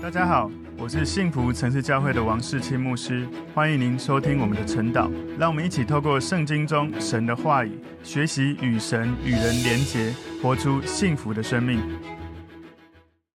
大家好，我是幸福城市教会的王世清牧师，欢迎您收听我们的晨祷。让我们一起透过圣经中神的话语，学习与神与人连结，活出幸福的生命。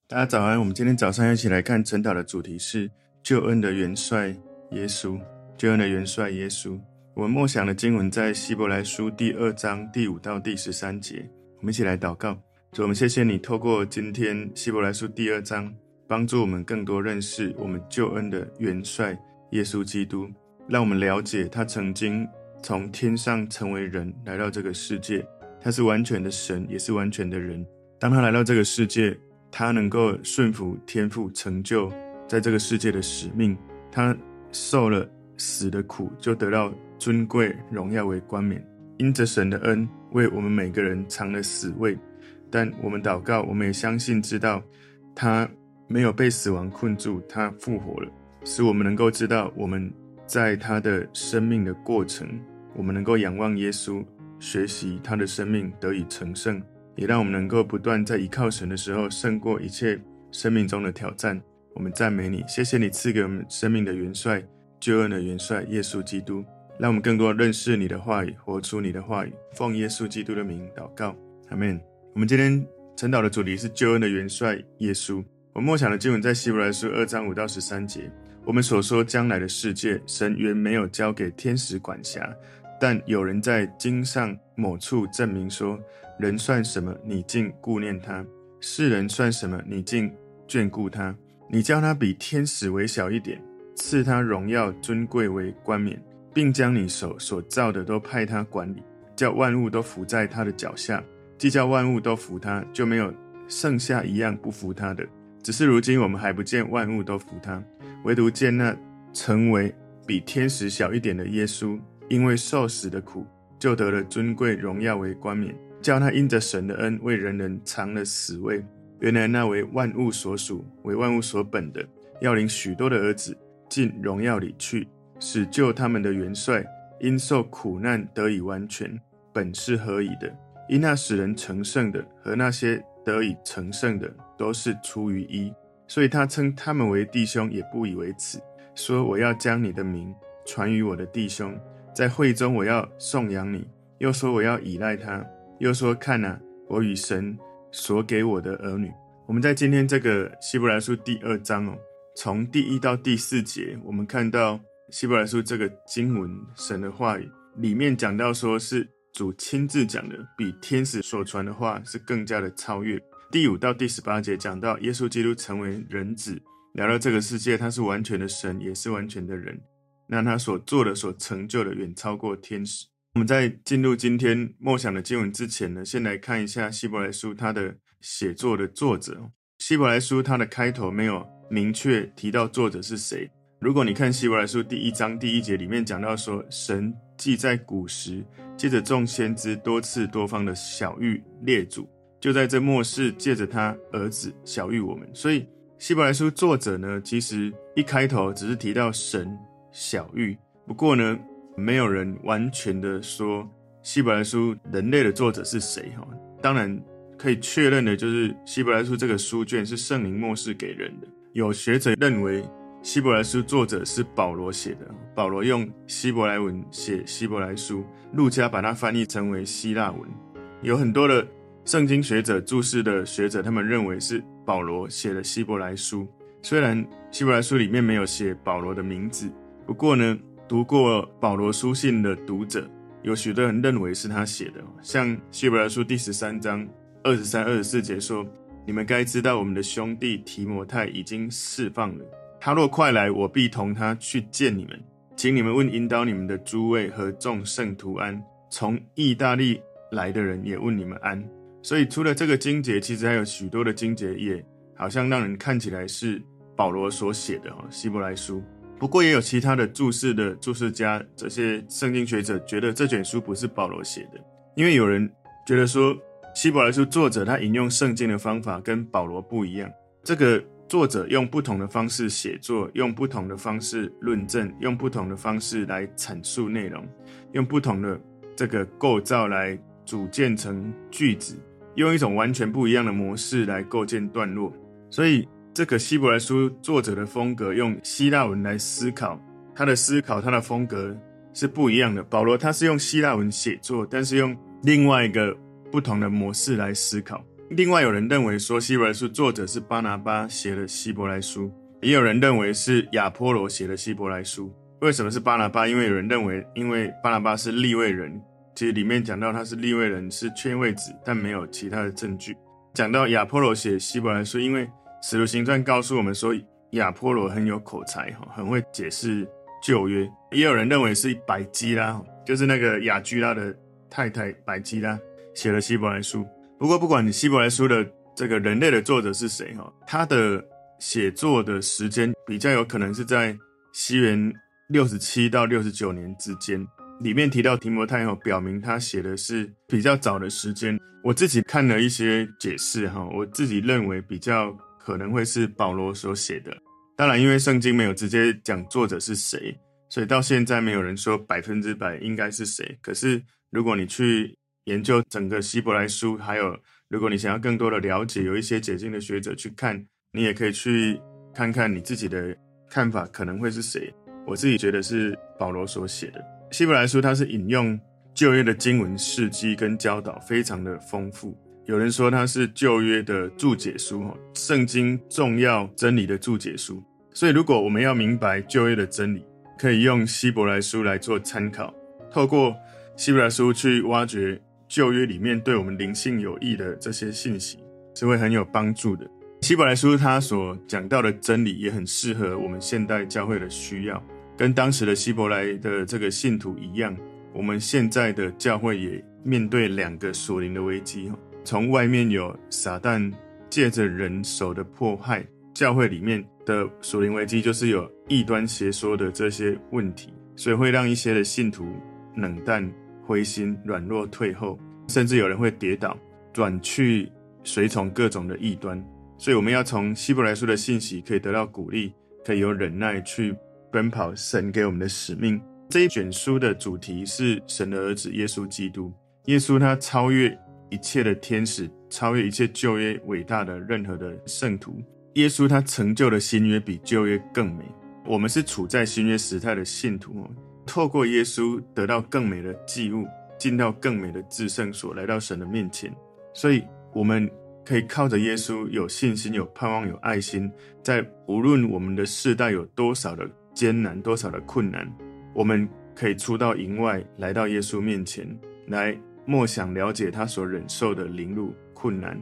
大家早安，我们今天早上一起来看晨祷的主题是救恩的元帅耶稣。救恩的元帅耶稣，我们默想的经文在希伯来书第二章第五到第十三节。我们一起来祷告，主，我们谢谢你透过今天希伯来书第二章。帮助我们更多认识我们救恩的元帅耶稣基督，让我们了解他曾经从天上成为人来到这个世界，他是完全的神，也是完全的人。当他来到这个世界，他能够顺服天父，成就在这个世界的使命。他受了死的苦，就得到尊贵荣耀为冠冕。因着神的恩，为我们每个人尝了死味。但我们祷告，我们也相信知道他。没有被死亡困住，他复活了，使我们能够知道我们在他的生命的过程，我们能够仰望耶稣，学习他的生命得以成圣，也让我们能够不断在依靠神的时候胜过一切生命中的挑战。我们赞美你，谢谢你赐给我们生命的元帅、救恩的元帅耶稣基督，让我们更多认识你的话语，活出你的话语。奉耶稣基督的名祷告，阿门。我们今天晨祷的主题是救恩的元帅耶稣。我默想的经文在希伯来书二章五到十三节。我们所说将来的世界，神原没有交给天使管辖，但有人在经上某处证明说：人算什么，你竟顾念他；世人算什么，你竟眷顾他？你叫他比天使微小一点，赐他荣耀尊贵为冠冕，并将你手所造的都派他管理，叫万物都伏在他的脚下。既叫万物都服他，就没有剩下一样不服他的。只是如今我们还不见万物都服他，唯独见那成为比天使小一点的耶稣，因为受死的苦，就得了尊贵荣耀为冠冕，叫他因着神的恩为人人尝了死味。原来那为万物所属、为万物所本的，要领许多的儿子进荣耀里去，使救他们的元帅因受苦难得以完全，本是合宜的。因那使人成圣的和那些得以成圣的，都是出于一，所以他称他们为弟兄，也不以为耻，说：“我要将你的名传于我的弟兄，在会中我要颂扬你。”又说：“我要倚赖他。”又说：“看哪，我与神所给我的儿女。”我们在今天这个希伯来书第二章哦，从第一到第四节，我们看到希伯来书这个经文神的话语里面讲到，说是主亲自讲的，比天使所传的话是更加的超越。第五到第十八节讲到耶稣基督成为人子，来到这个世界，他是完全的神，也是完全的人。那他所做的、所成就的，远超过天使。我们在进入今天默想的经文之前呢，先来看一下希伯来书它的写作的作者。希伯来书它的开头没有明确提到作者是谁。如果你看希伯来书第一章第一节里面讲到说，神既在古时借着众先知多次多方的晓諭列祖。就在这末世，借着他儿子小玉我们，所以希伯来书作者呢，其实一开头只是提到神小玉。不过呢，没有人完全的说希伯来书人类的作者是谁哈。当然可以确认的就是希伯来书这个书卷是圣灵末世给人的。有学者认为希伯来书作者是保罗写的，保罗用希伯来文写希伯来书，路加把它翻译成为希腊文，有很多的。圣经学者、注释的学者，他们认为是保罗写的希伯来书。虽然希伯来书里面没有写保罗的名字，不过呢，读过保罗书信的读者，有许多人认为是他写的。像希伯来书第十三章二十三、二十四节说：“你们该知道，我们的兄弟提摩太已经释放了。他若快来，我必同他去见你们。请你们问引导你们的诸位和众圣徒安。从意大利来的人也问你们安。”所以，除了这个经节，其实还有许多的经节，也好像让人看起来是保罗所写的哈希伯来书。不过，也有其他的注释的注释家，这些圣经学者觉得这卷书不是保罗写的，因为有人觉得说希伯来书作者他引用圣经的方法跟保罗不一样。这个作者用不同的方式写作，用不同的方式论证，用不同的方式来阐述内容，用不同的这个构造来组建成句子。用一种完全不一样的模式来构建段落，所以这个希伯来书作者的风格，用希腊文来思考，他的思考，他的风格是不一样的。保罗他是用希腊文写作，但是用另外一个不同的模式来思考。另外有人认为说，希伯来书作者是巴拿巴写的希伯来书，也有人认为是亚波罗写的希伯来书。为什么是巴拿巴？因为有人认为，因为巴拿巴是利未人，其实里面讲到他是利未人，是缺位子，但没有其他的证据。讲到亚波罗写希伯来书，因为使徒行传告诉我们说，亚波罗很有口才，哈，很会解释旧约。也有人认为是百基拉，就是那个亚居拉的太太百基拉写了希伯来书。不过，不管你希伯来书的这个人类的作者是谁，哈，他的写作的时间比较有可能是在西元六十七到六十九年之间。里面提到提摩太，哈，表明他写的是比较早的时间。我自己看了一些解释，哈，我自己认为比较。可能会是保罗所写的，当然，因为圣经没有直接讲作者是谁，所以到现在没有人说百分之百应该是谁。可是，如果你去研究整个希伯来书，还有如果你想要更多的了解，有一些解经的学者去看，你也可以去看看你自己的看法可能会是谁。我自己觉得是保罗所写的希伯来书，它是引用旧约的经文、事迹跟教导，非常的丰富。有人说它是旧约的注解书，圣经重要真理的注解书。所以，如果我们要明白旧约的真理，可以用希伯来书来做参考，透过希伯来书去挖掘旧约里面对我们灵性有益的这些信息，是会很有帮助的。希伯来书他所讲到的真理也很适合我们现代教会的需要，跟当时的希伯来的这个信徒一样，我们现在的教会也面对两个属灵的危机。从外面有撒旦借着人手的迫害，教会里面的属灵危机就是有异端邪说的这些问题，所以会让一些的信徒冷淡、灰心、软弱、退后，甚至有人会跌倒，转去随从各种的异端。所以我们要从希伯来书的信息可以得到鼓励，可以有忍耐去奔跑神给我们的使命。这一卷书的主题是神的儿子耶稣基督，耶稣他超越。一切的天使，超越一切旧约伟大的任何的圣徒，耶稣他成就的新约比旧约更美。我们是处在新约时代的信徒，透过耶稣得到更美的祭物，进到更美的至圣所，来到神的面前。所以我们可以靠着耶稣有信心、有盼望、有爱心，在无论我们的世代有多少的艰难、多少的困难，我们可以出到营外，来到耶稣面前来。默想了解他所忍受的凌辱困难，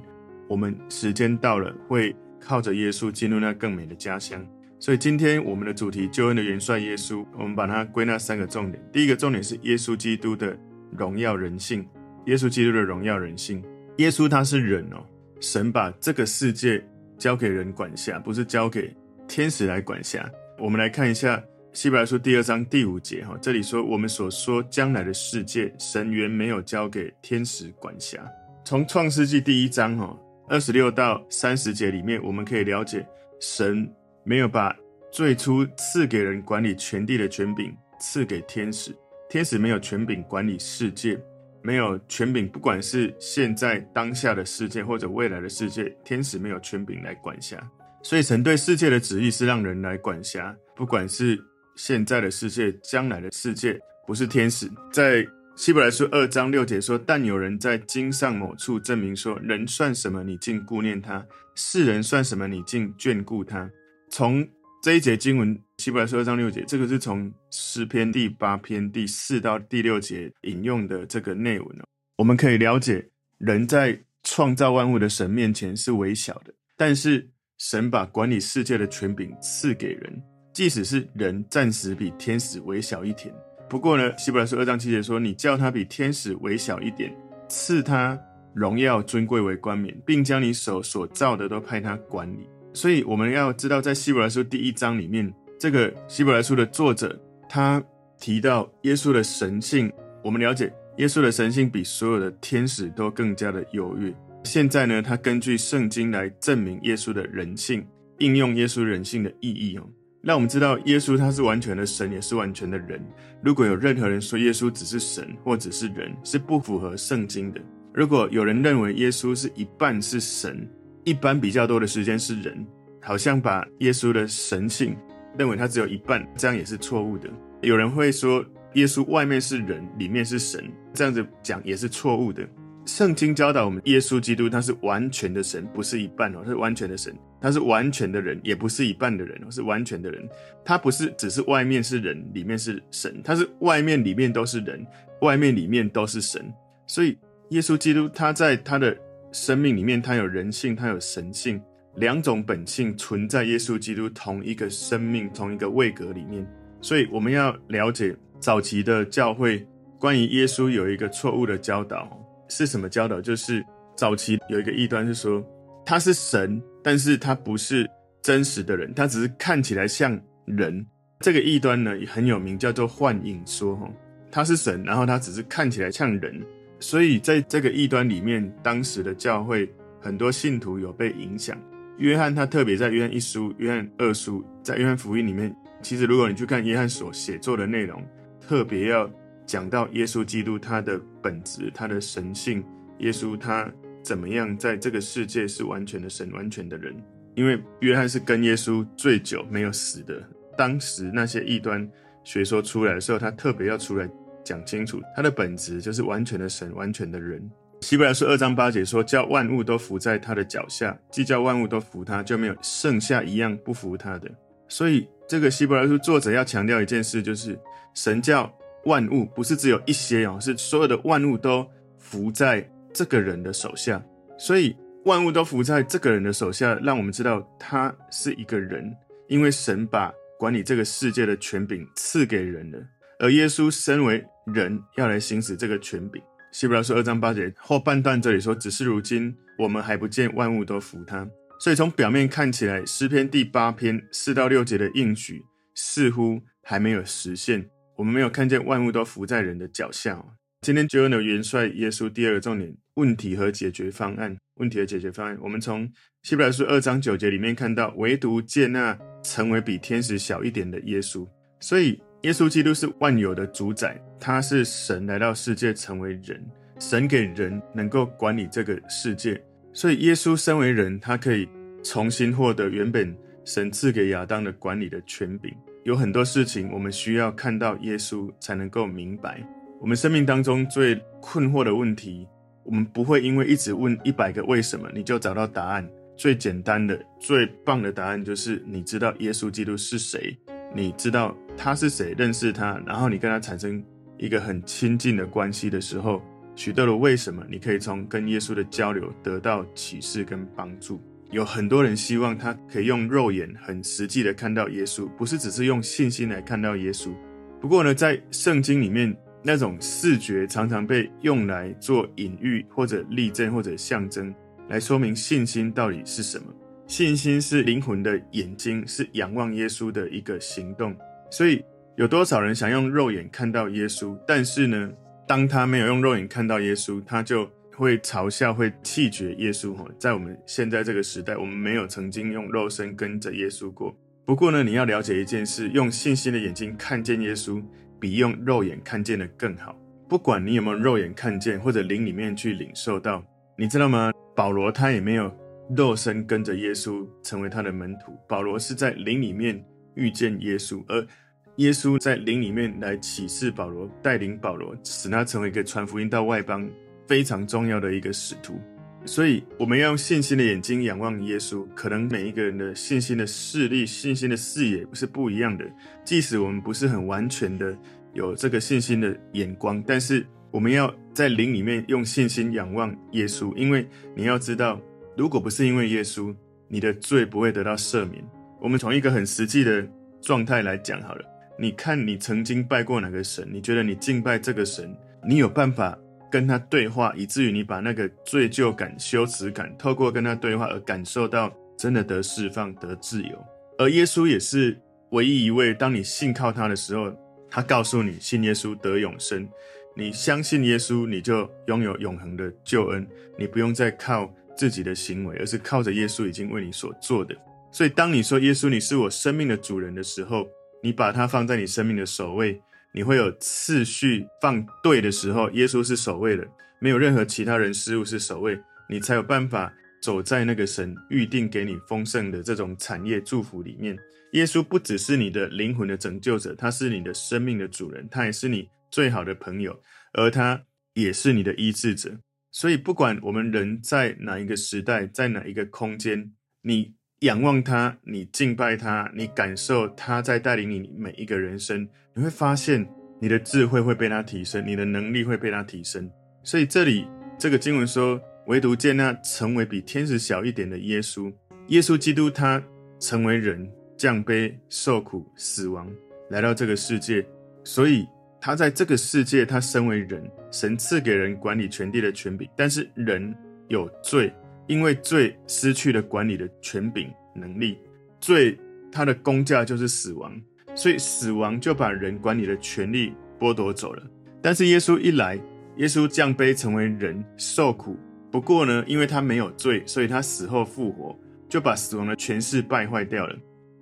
我们时间到了，会靠着耶稣进入那更美的家乡。所以今天我们的主题救恩的元帅耶稣，我们把它归纳三个重点。第一个重点是耶稣基督的荣耀人性，耶稣基督的荣耀人性。耶稣他是人哦，神把这个世界交给人管辖，不是交给天使来管辖。我们来看一下。希伯来书第二章第五节，哈，这里说我们所说将来的世界，神原没有交给天使管辖。从创世纪第一章，哈，二十六到三十节里面，我们可以了解，神没有把最初赐给人管理全地的权柄赐给天使，天使没有权柄管理世界，没有权柄，不管是现在当下的世界或者未来的世界，天使没有权柄来管辖。所以神对世界的旨意是让人来管辖，不管是。现在的世界，将来的世界，不是天使。在希伯来书二章六节说：“但有人在经上某处证明说，人算什么，你竟顾念他；世人算什么，你竟眷顾他。”从这一节经文，希伯来书二章六节，这个是从诗篇第八篇第四到第六节引用的这个内文哦。我们可以了解，人在创造万物的神面前是微小的，但是神把管理世界的权柄赐给人。即使是人暂时比天使微小一点，不过呢，希伯来书二章七节说：“你叫他比天使微小一点，赐他荣耀尊贵为冠冕，并将你手所造的都派他管理。”所以我们要知道，在希伯来书第一章里面，这个希伯来书的作者他提到耶稣的神性，我们了解耶稣的神性比所有的天使都更加的优越。现在呢，他根据圣经来证明耶稣的人性，应用耶稣人性的意义哦。让我们知道，耶稣他是完全的神，也是完全的人。如果有任何人说耶稣只是神或者是人，是不符合圣经的。如果有人认为耶稣是一半是神，一般比较多的时间是人，好像把耶稣的神性认为他只有一半，这样也是错误的。有人会说，耶稣外面是人，里面是神，这样子讲也是错误的。圣经教导我们，耶稣基督他是完全的神，不是一半哦，他是完全的神；他是完全的人，也不是一半的人，是完全的人。他不是只是外面是人，里面是神，他是外面里面都是人，外面里面都是神。所以，耶稣基督他在他的生命里面，他有人性，他有神性，两种本性存在耶稣基督同一个生命、同一个位格里面。所以，我们要了解早期的教会关于耶稣有一个错误的教导。是什么教导？就是早期有一个异端是说他是神，但是他不是真实的人，他只是看起来像人。这个异端呢也很有名，叫做幻影说。哈，他是神，然后他只是看起来像人。所以在这个异端里面，当时的教会很多信徒有被影响。约翰他特别在约翰一书、约翰二书，在约翰福音里面，其实如果你去看约翰所写作的内容，特别要。讲到耶稣基督他的本质、他的神性，耶稣他怎么样在这个世界是完全的神、完全的人？因为约翰是跟耶稣最久没有死的，当时那些异端学说出来的时候，他特别要出来讲清楚，他的本质就是完全的神、完全的人。希伯来书二章八节说：“叫万物都服在他的脚下，既叫万物都服他，就没有剩下一样不服他的。”所以，这个希伯来书作者要强调一件事，就是神叫。万物不是只有一些哦，是所有的万物都服在这个人的手下，所以万物都服在这个人的手下，让我们知道他是一个人，因为神把管理这个世界的权柄赐给人了，而耶稣身为人要来行使这个权柄。希伯来书二章八节后半段这里说：“只是如今我们还不见万物都服他。”所以从表面看起来，诗篇第八篇四到六节的应许似乎还没有实现。我们没有看见万物都服在人的脚下。今天救恩的元帅耶稣第二个重点：问题和解决方案。问题和解决方案，我们从希伯来书二章九节里面看到，唯独接纳成为比天使小一点的耶稣。所以，耶稣基督是万有的主宰，他是神来到世界成为人，神给人能够管理这个世界。所以，耶稣身为人，他可以重新获得原本神赐给亚当的管理的权柄。有很多事情，我们需要看到耶稣才能够明白。我们生命当中最困惑的问题，我们不会因为一直问一百个为什么，你就找到答案。最简单的、最棒的答案就是你知道耶稣基督是谁，你知道他是谁，认识他，然后你跟他产生一个很亲近的关系的时候，许多的为什么，你可以从跟耶稣的交流得到启示跟帮助。有很多人希望他可以用肉眼很实际的看到耶稣，不是只是用信心来看到耶稣。不过呢，在圣经里面，那种视觉常常被用来做隐喻或者例证或者象征，来说明信心到底是什么。信心是灵魂的眼睛，是仰望耶稣的一个行动。所以，有多少人想用肉眼看到耶稣？但是呢，当他没有用肉眼看到耶稣，他就。会嘲笑、会弃绝耶稣。哈在我们现在这个时代，我们没有曾经用肉身跟着耶稣过。不过呢，你要了解一件事：用信心的眼睛看见耶稣，比用肉眼看见的更好。不管你有没有肉眼看见，或者灵里面去领受到，你知道吗？保罗他也没有肉身跟着耶稣成为他的门徒。保罗是在灵里面遇见耶稣，而耶稣在灵里面来启示保罗，带领保罗，使他成为一个传福音到外邦。非常重要的一个使徒，所以我们要用信心的眼睛仰望耶稣。可能每一个人的信心的视力、信心的视野是不一样的。即使我们不是很完全的有这个信心的眼光，但是我们要在灵里面用信心仰望耶稣。因为你要知道，如果不是因为耶稣，你的罪不会得到赦免。我们从一个很实际的状态来讲好了，你看你曾经拜过哪个神？你觉得你敬拜这个神，你有办法？跟他对话，以至于你把那个罪疚感、羞耻感，透过跟他对话而感受到真的得释放、得自由。而耶稣也是唯一一位，当你信靠他的时候，他告诉你信耶稣得永生。你相信耶稣，你就拥有永恒的救恩。你不用再靠自己的行为，而是靠着耶稣已经为你所做的。所以，当你说耶稣你是我生命的主人的时候，你把它放在你生命的首位。你会有次序放对的时候，耶稣是首位的，没有任何其他人事物是首位，你才有办法走在那个神预定给你丰盛的这种产业祝福里面。耶稣不只是你的灵魂的拯救者，他是你的生命的主人，他也是你最好的朋友，而他也是你的医治者。所以，不管我们人在哪一个时代，在哪一个空间，你仰望他，你敬拜他，你感受他在带领你每一个人生，你会发现你的智慧会被他提升，你的能力会被他提升。所以，这里这个经文说。唯独见那成为比天使小一点的耶稣，耶稣基督，他成为人，降卑受苦死亡，来到这个世界。所以他在这个世界，他身为人，神赐给人管理全地的权柄。但是人有罪，因为罪失去了管理的权柄能力，罪它的工价就是死亡，所以死亡就把人管理的权利剥夺走了。但是耶稣一来，耶稣降卑成为人，受苦。不过呢，因为他没有罪，所以他死后复活，就把死亡的权势败坏掉了。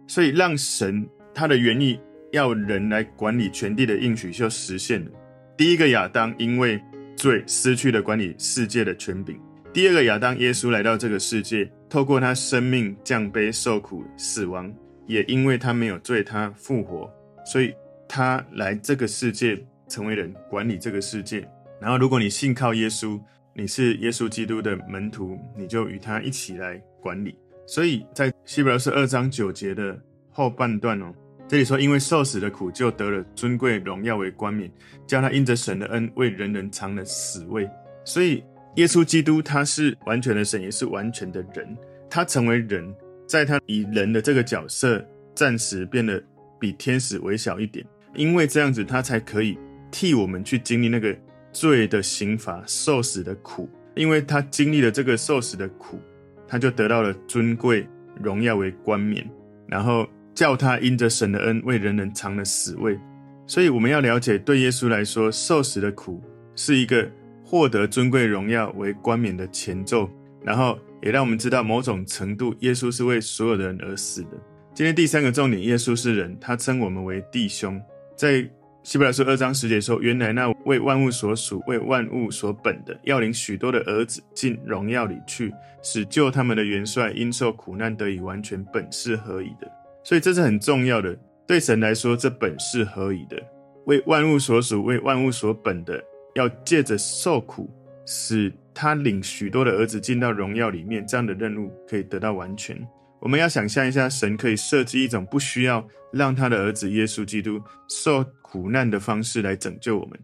所以让神他的原意要人来管理全地的应许就实现了。第一个亚当因为罪失去了管理世界的权柄，第二个亚当耶稣来到这个世界，透过他生命降卑受苦死亡，也因为他没有罪，他复活，所以他来这个世界成为人管理这个世界。然后如果你信靠耶稣。你是耶稣基督的门徒，你就与他一起来管理。所以在希伯来书二章九节的后半段哦，这里说，因为受死的苦，就得了尊贵荣耀为冠冕，叫他因着神的恩为人人尝了死味。所以耶稣基督他是完全的神，也是完全的人。他成为人，在他以人的这个角色，暂时变得比天使微小一点，因为这样子他才可以替我们去经历那个。罪的刑罚，受死的苦，因为他经历了这个受死的苦，他就得到了尊贵荣耀为冠冕，然后叫他因着神的恩为人人尝了死味。所以我们要了解，对耶稣来说，受死的苦是一个获得尊贵荣耀为冠冕的前奏，然后也让我们知道某种程度，耶稣是为所有的人而死的。今天第三个重点，耶稣是人，他称我们为弟兄，在。希伯来书二章十节说：“原来那为万物所属、为万物所本的，要领许多的儿子进荣耀里去，使救他们的元帅因受苦难得以完全，本是合宜的。所以这是很重要的。对神来说，这本是合宜的。为万物所属、为万物所本的，要借着受苦，使他领许多的儿子进到荣耀里面，这样的任务可以得到完全。”我们要想象一下，神可以设计一种不需要让他的儿子耶稣基督受苦难的方式来拯救我们，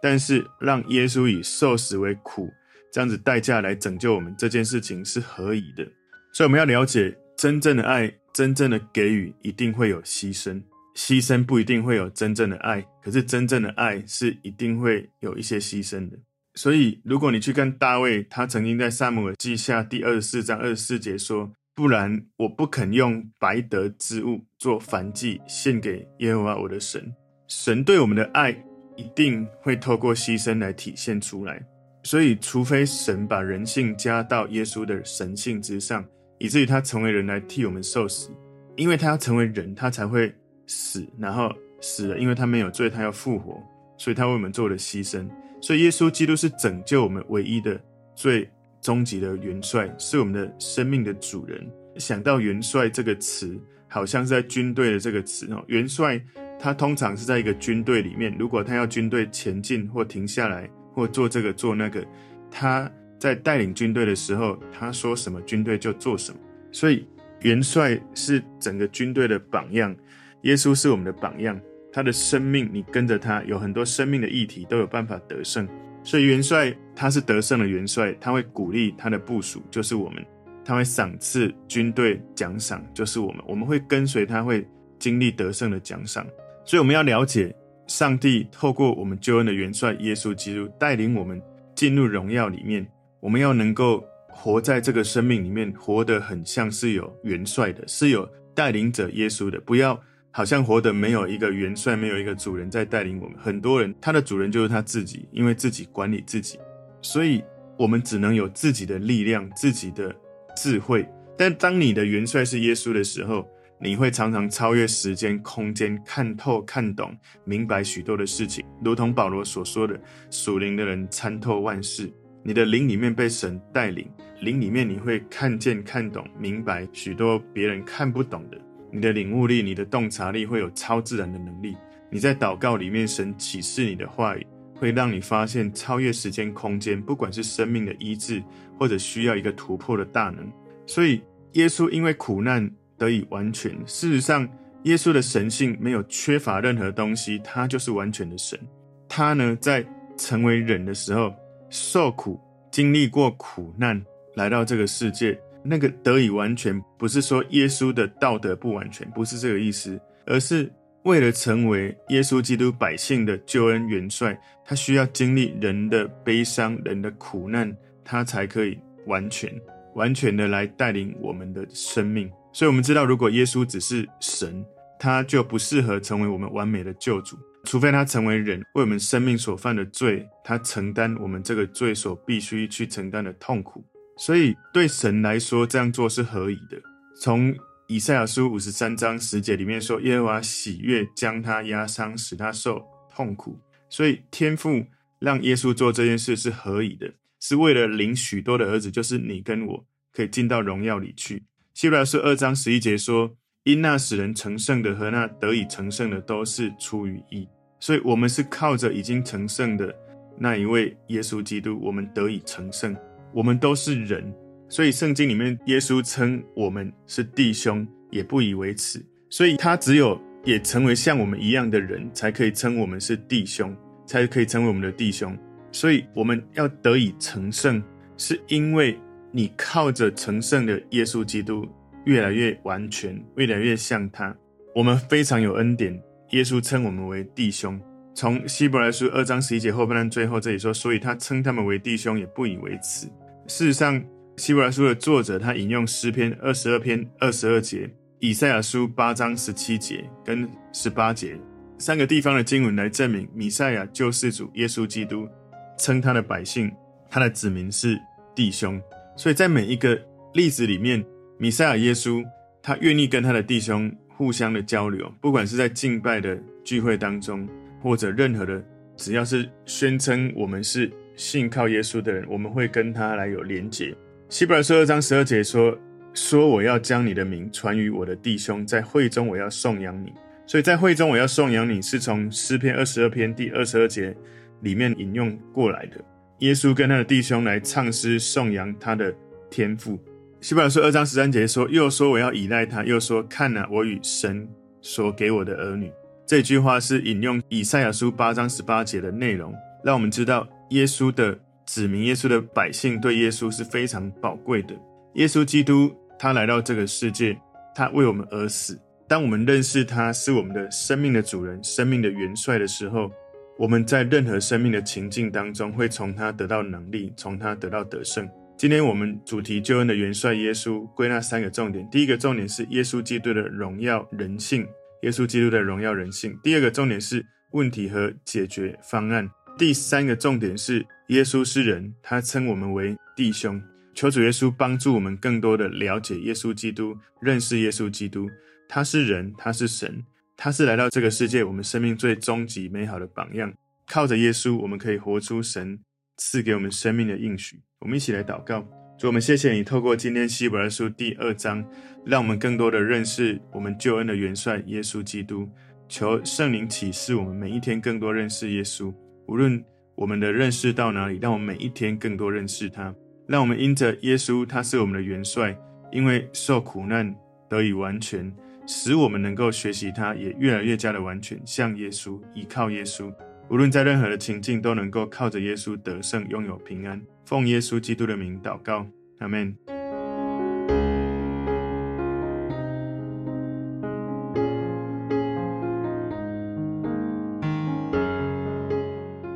但是让耶稣以受死为苦这样子代价来拯救我们，这件事情是合宜的。所以我们要了解，真正的爱、真正的给予一定会有牺牲，牺牲不一定会有真正的爱，可是真正的爱是一定会有一些牺牲的。所以，如果你去看大卫，他曾经在撒母耳记下第二十四章二十四节说。不然，我不肯用白得之物做燔祭献给耶和华我的神。神对我们的爱一定会透过牺牲来体现出来。所以，除非神把人性加到耶稣的神性之上，以至于他成为人来替我们受死，因为他要成为人，他才会死，然后死了，因为他没有罪，他要复活，所以他为我们做了牺牲。所以，耶稣基督是拯救我们唯一的最。终极的元帅是我们的生命的主人。想到元帅这个词，好像是在军队的这个词哦。元帅他通常是在一个军队里面，如果他要军队前进或停下来或做这个做那个，他在带领军队的时候，他说什么，军队就做什么。所以元帅是整个军队的榜样，耶稣是我们的榜样。他的生命，你跟着他，有很多生命的议题都有办法得胜。所以元帅他是得胜的元帅，他会鼓励他的部属，就是我们；他会赏赐军队奖赏，就是我们。我们会跟随他，会经历得胜的奖赏。所以我们要了解，上帝透过我们救恩的元帅耶稣基督带领我们进入荣耀里面。我们要能够活在这个生命里面，活得很像是有元帅的，是有带领者耶稣的，不要。好像活得没有一个元帅，没有一个主人在带领我们。很多人他的主人就是他自己，因为自己管理自己，所以我们只能有自己的力量、自己的智慧。但当你的元帅是耶稣的时候，你会常常超越时间、空间，看透、看懂、明白许多的事情，如同保罗所说的：“属灵的人参透万事，你的灵里面被神带领，灵里面你会看见、看懂、明白许多别人看不懂的。你的领悟力、你的洞察力会有超自然的能力。你在祷告里面，神启示你的话语，会让你发现超越时间空间，不管是生命的医治，或者需要一个突破的大能。所以，耶稣因为苦难得以完全。事实上，耶稣的神性没有缺乏任何东西，他就是完全的神。他呢，在成为人的时候。受苦，经历过苦难，来到这个世界，那个得以完全，不是说耶稣的道德不完全，不是这个意思，而是为了成为耶稣基督百姓的救恩元帅，他需要经历人的悲伤、人的苦难，他才可以完全、完全的来带领我们的生命。所以，我们知道，如果耶稣只是神，他就不适合成为我们完美的救主。除非他成为人，为我们生命所犯的罪，他承担我们这个罪所必须去承担的痛苦。所以对神来说，这样做是合宜的。从以赛亚书五十三章十节里面说，耶和华喜悦将他压伤，使他受痛苦。所以天父让耶稣做这件事是合宜的，是为了领许多的儿子，就是你跟我，可以进到荣耀里去。希伯来书二章十一节说，因那使人成圣的和那得以成圣的，都是出于义。所以，我们是靠着已经成圣的那一位耶稣基督，我们得以成圣。我们都是人，所以圣经里面耶稣称我们是弟兄，也不以为耻。所以他只有也成为像我们一样的人，才可以称我们是弟兄，才可以成为我们的弟兄。所以，我们要得以成圣，是因为你靠着成圣的耶稣基督，越来越完全，越来越像他。我们非常有恩典。耶稣称我们为弟兄，从希伯来书二章十一节后半段最后这里说，所以他称他们为弟兄，也不以为耻。事实上，希伯来书的作者他引用诗篇二十二篇二十二节、以赛亚书八章十七节跟十八节三个地方的经文来证明，米赛亚救世主耶稣基督称他的百姓、他的子民是弟兄。所以在每一个例子里面，米赛亚耶稣他愿意跟他的弟兄。互相的交流，不管是在敬拜的聚会当中，或者任何的，只要是宣称我们是信靠耶稣的人，我们会跟他来有连结。希伯来书二章十二节说：“说我要将你的名传于我的弟兄，在会中我要颂扬你。”所以在会中我要颂扬你，是从诗篇二十二篇第二十二节里面引用过来的。耶稣跟他的弟兄来唱诗颂扬他的天赋。希伯来书二章十三节说：“又说我要依赖他，又说看哪，我与神所给我的儿女。”这句话是引用以赛亚书八章十八节的内容，让我们知道耶稣的子民、耶稣的百姓对耶稣是非常宝贵的。耶稣基督他来到这个世界，他为我们而死。当我们认识他是我们的生命的主人、生命的元帅的时候，我们在任何生命的情境当中，会从他得到能力，从他得到得胜。今天我们主题救恩的元帅耶稣归纳三个重点：第一个重点是耶稣基督的荣耀人性，耶稣基督的荣耀人性；第二个重点是问题和解决方案；第三个重点是耶稣是人，他称我们为弟兄。求主耶稣帮助我们更多的了解耶稣基督，认识耶稣基督。他是人，他是神，他是来到这个世界我们生命最终极美好的榜样。靠着耶稣，我们可以活出神赐给我们生命的应许。我们一起来祷告，主，我们谢谢你透过今天希伯来书第二章，让我们更多的认识我们救恩的元帅耶稣基督。求圣灵启示我们每一天更多认识耶稣，无论我们的认识到哪里，让我们每一天更多认识他。让我们因着耶稣，他是我们的元帅，因为受苦难得以完全，使我们能够学习他，也越来越加的完全，像耶稣，依靠耶稣。无论在任何的情境，都能够靠着耶稣得胜，拥有平安。奉耶稣基督的名祷告，阿门。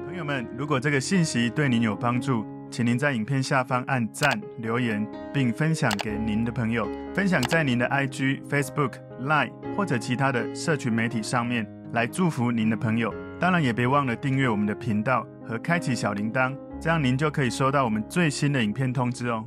朋友们，如果这个信息对您有帮助，请您在影片下方按赞、留言，并分享给您的朋友，分享在您的 IG、Facebook、Line 或者其他的社群媒体上面，来祝福您的朋友。当然，也别忘了订阅我们的频道和开启小铃铛。这样您就可以收到我们最新的影片通知哦。